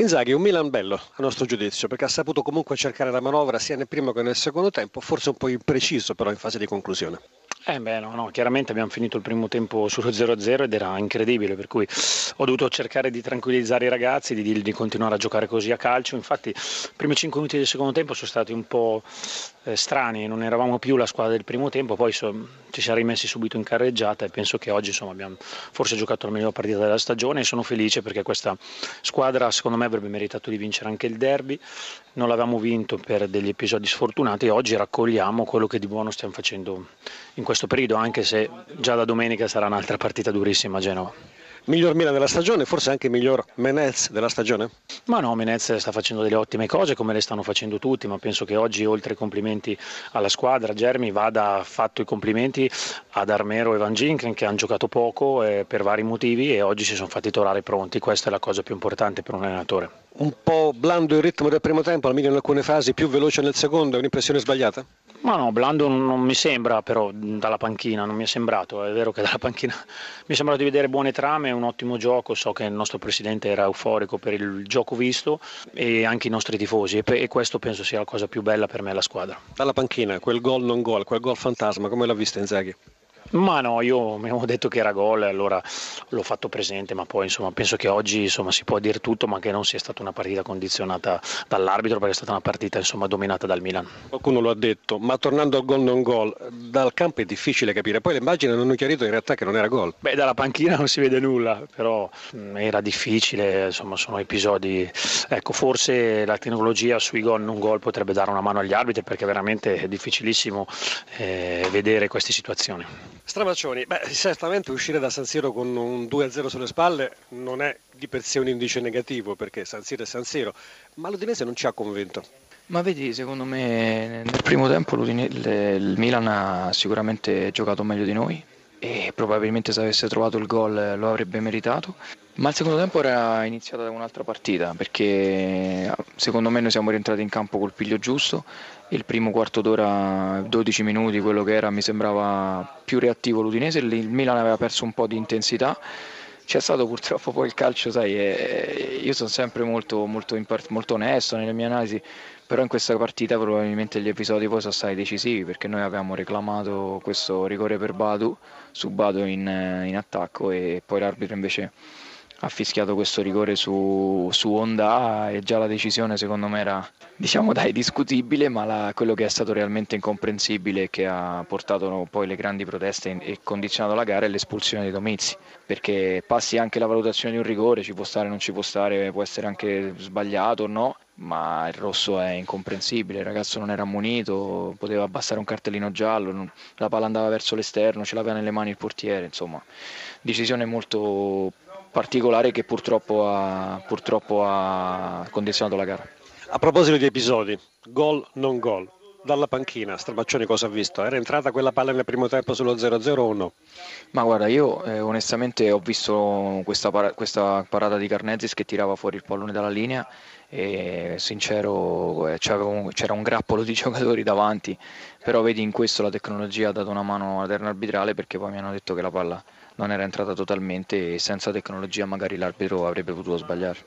Inzaghi, un Milan bello a nostro giudizio, perché ha saputo comunque cercare la manovra sia nel primo che nel secondo tempo, forse un po' impreciso però in fase di conclusione. Eh beh, no, no, chiaramente abbiamo finito il primo tempo sullo 0-0 ed era incredibile, per cui ho dovuto cercare di tranquillizzare i ragazzi, di dirgli di continuare a giocare così a calcio. Infatti, i primi 5 minuti del secondo tempo sono stati un po' eh, strani, non eravamo più la squadra del primo tempo, poi so, ci siamo rimessi subito in carreggiata e penso che oggi insomma, abbiamo forse giocato la migliore partita della stagione e sono felice perché questa squadra secondo me avrebbe meritato di vincere anche il derby, non l'avevamo vinto per degli episodi sfortunati e oggi raccogliamo quello che di buono stiamo facendo in questo periodo, anche se già da domenica sarà un'altra partita durissima a Genova. Miglior Milan della stagione, forse anche miglior Menez della stagione? Ma no, Menez sta facendo delle ottime cose come le stanno facendo tutti, ma penso che oggi oltre ai complimenti alla squadra, Germi vada fatto i complimenti ad Armero e Van Ginken che hanno giocato poco eh, per vari motivi e oggi si sono fatti tornare pronti, questa è la cosa più importante per un allenatore. Un po' blando il ritmo del primo tempo, almeno in alcune fasi, più veloce nel secondo, è un'impressione sbagliata? Ma no, Blando non mi sembra però dalla panchina, non mi è sembrato, è vero che dalla panchina mi è sembrato di vedere buone trame, un ottimo gioco, so che il nostro presidente era euforico per il gioco visto e anche i nostri tifosi e, questo penso sia la cosa più bella per me la squadra. Dalla panchina, quel gol non gol, quel gol fantasma, come l'ha visto Inzaghi? Ma no, io mi avevo detto che era gol, allora l'ho fatto presente, ma poi insomma, penso che oggi insomma, si può dire tutto, ma che non sia stata una partita condizionata dall'arbitro, perché è stata una partita insomma, dominata dal Milan. Qualcuno lo ha detto, ma tornando al gol non gol, dal campo è difficile capire, poi le immagini hanno chiarito in realtà che non era gol. Beh, dalla panchina non si vede nulla, però mh, mm, era difficile, insomma sono episodi, ecco forse la tecnologia sui gol non gol potrebbe dare una mano agli arbitri perché veramente è difficilissimo eh, vedere queste situazioni. Stramaccioni, beh, certamente uscire da San Siro con un 2-0 sulle spalle non è di per sé un indice negativo perché San Siro è San Siro, ma l'Udinese non ci ha convinto. Ma vedi, secondo me nel primo tempo il Milan ha sicuramente giocato meglio di noi e probabilmente se avesse trovato il gol lo avrebbe meritato. Ma il secondo tempo era iniziata da un'altra partita perché secondo me noi siamo rientrati in campo col piglio giusto. Il primo quarto d'ora, 12 minuti, quello che era, mi sembrava più reattivo l'Udinese. Il Milan aveva perso un po' di intensità. C'è stato purtroppo poi il calcio, sai, io sono sempre molto, molto, molto onesto nelle mie analisi, però in questa partita probabilmente gli episodi poi sono stati decisivi perché noi avevamo reclamato questo rigore per Badu su Badu in, in attacco e poi l'arbitro invece ha fischiato questo rigore su, su Honda e già la decisione secondo me era diciamo dai discutibile ma la, quello che è stato realmente incomprensibile e che ha portato poi le grandi proteste e condizionato la gara è l'espulsione di Domizzi perché passi anche la valutazione di un rigore ci può stare non ci può stare può essere anche sbagliato o no ma il rosso è incomprensibile, il ragazzo non era ammonito, poteva abbassare un cartellino giallo, la palla andava verso l'esterno, ce l'aveva nelle mani il portiere, insomma, decisione molto particolare che purtroppo ha, purtroppo ha condizionato la gara. A proposito di episodi, gol non gol, dalla panchina, Stramaccioni cosa ha visto? Era entrata quella palla nel primo tempo sullo 0-0 o no? Ma guarda, io eh, onestamente ho visto questa, para- questa, parata di Carnezis che tirava fuori il pallone dalla linea e sincero eh, c'era un grappolo di giocatori davanti, però vedi in questo la tecnologia ha dato una mano alla terna arbitrale perché poi mi hanno detto che la palla non era entrata totalmente e senza tecnologia magari l'arbitro avrebbe potuto sbagliare.